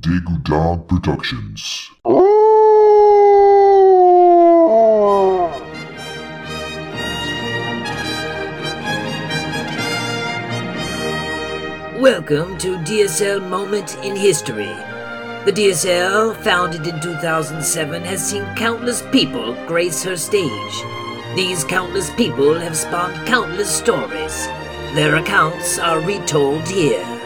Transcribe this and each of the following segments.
Daegu Dog Productions. Welcome to DSL Moment in History. The DSL, founded in 2007, has seen countless people grace her stage. These countless people have spawned countless stories. Their accounts are retold here.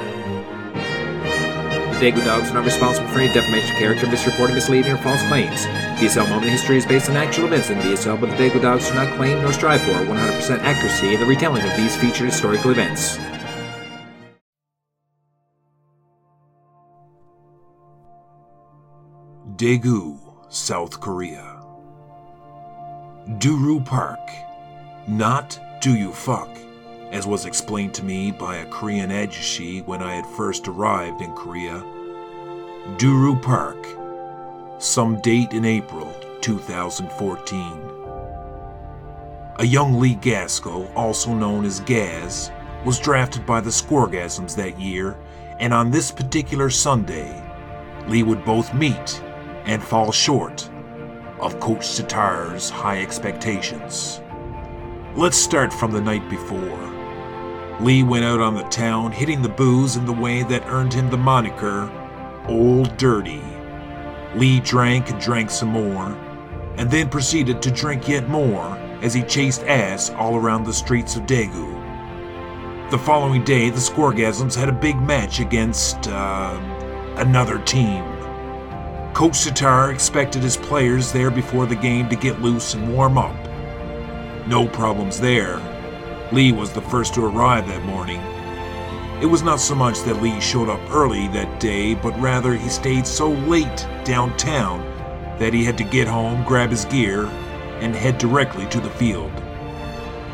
The Daegu Dogs are not responsible for any defamation of character, misreporting, misleading, or false claims. DSL Moment History is based on actual events in DSL, but the Daegu Dogs do not claim nor strive for 100% accuracy in the retelling of these featured historical events. Daegu, South Korea. Duru Park. Not do you fuck, as was explained to me by a Korean ajushi when I had first arrived in Korea. Duru Park. Some date in April 2014. A young Lee Gaskell, also known as Gaz, was drafted by the Scoregasms that year, and on this particular Sunday, Lee would both meet and fall short of Coach Sitar's high expectations. Let's start from the night before. Lee went out on the town, hitting the booze in the way that earned him the moniker Old Dirty. Lee drank and drank some more, and then proceeded to drink yet more as he chased ass all around the streets of Daegu. The following day, the Scoregasms had a big match against, uh, another team. Coach Sitar expected his players there before the game to get loose and warm up. No problems there. Lee was the first to arrive that morning. It was not so much that Lee showed up early that day, but rather he stayed so late downtown that he had to get home, grab his gear, and head directly to the field.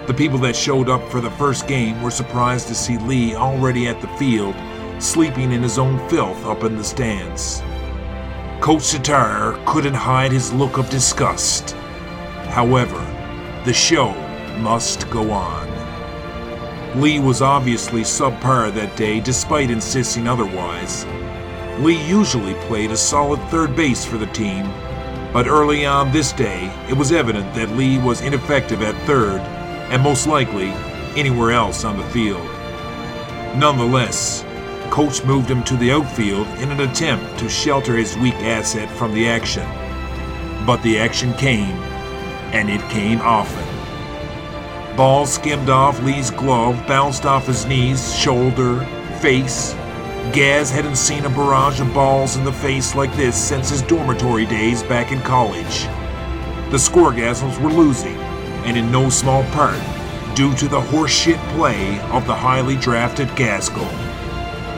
The people that showed up for the first game were surprised to see Lee already at the field, sleeping in his own filth up in the stands. Coach Sitar couldn't hide his look of disgust. However, the show must go on. Lee was obviously subpar that day despite insisting otherwise. Lee usually played a solid third base for the team, but early on this day it was evident that Lee was ineffective at third and most likely anywhere else on the field. Nonetheless, Coach moved him to the outfield in an attempt to shelter his weak asset from the action. But the action came, and it came often. Ball skimmed off Lee's glove, bounced off his knees, shoulder, face. Gaz hadn't seen a barrage of balls in the face like this since his dormitory days back in college. The Scoregasms were losing, and in no small part due to the horseshit play of the highly drafted Gaskell.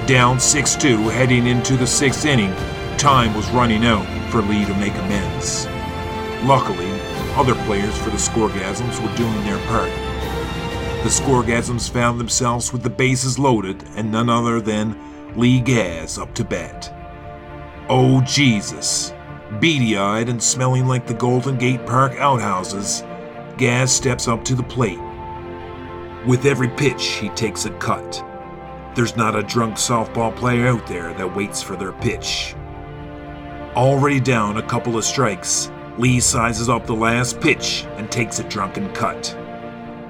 Down 6 2 heading into the sixth inning, time was running out for Lee to make amends. Luckily, other players for the Scoregasms were doing their part. The Scoregasms found themselves with the bases loaded and none other than Lee Gaz up to bat. Oh Jesus! Beady eyed and smelling like the Golden Gate Park outhouses, Gaz steps up to the plate. With every pitch, he takes a cut. There's not a drunk softball player out there that waits for their pitch. Already down a couple of strikes, Lee sizes up the last pitch and takes a drunken cut.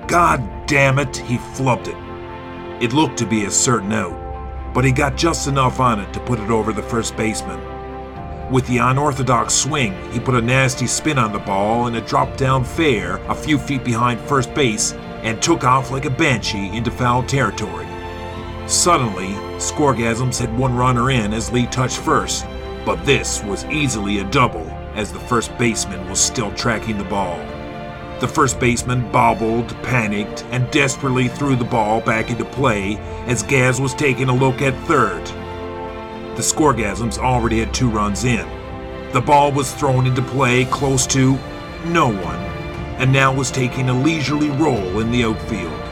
God damn it, he flubbed it. It looked to be a certain out, but he got just enough on it to put it over the first baseman. With the unorthodox swing, he put a nasty spin on the ball and it dropped down fair a few feet behind first base and took off like a banshee into foul territory. Suddenly, Scoregasms had one runner in as Lee touched first, but this was easily a double as the first baseman was still tracking the ball. The first baseman bobbled, panicked, and desperately threw the ball back into play as Gaz was taking a look at third. The Scoregasms already had two runs in. The ball was thrown into play close to no one, and now was taking a leisurely roll in the outfield.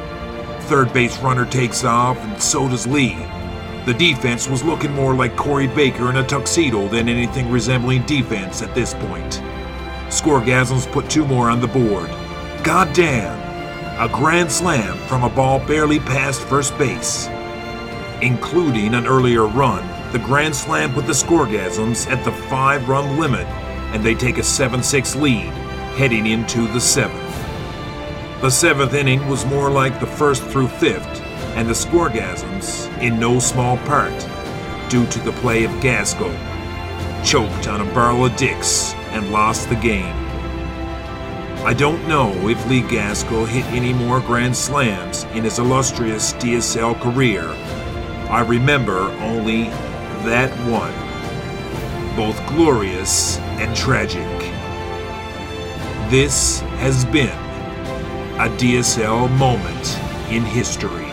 Third base runner takes off, and so does Lee. The defense was looking more like Corey Baker in a tuxedo than anything resembling defense at this point. Scoregasms put two more on the board. God damn! A grand slam from a ball barely past first base. Including an earlier run, The Grand Slam put the Scoregasms at the five run limit, and they take a 7 6 lead heading into the seventh. The seventh inning was more like the first through fifth, and the Scoregasms, in no small part, due to the play of Gasco, choked on a barrel of dicks and lost the game. I don't know if Lee Gaskell hit any more grand slams in his illustrious DSL career. I remember only that one, both glorious and tragic. This has been a DSL moment in history.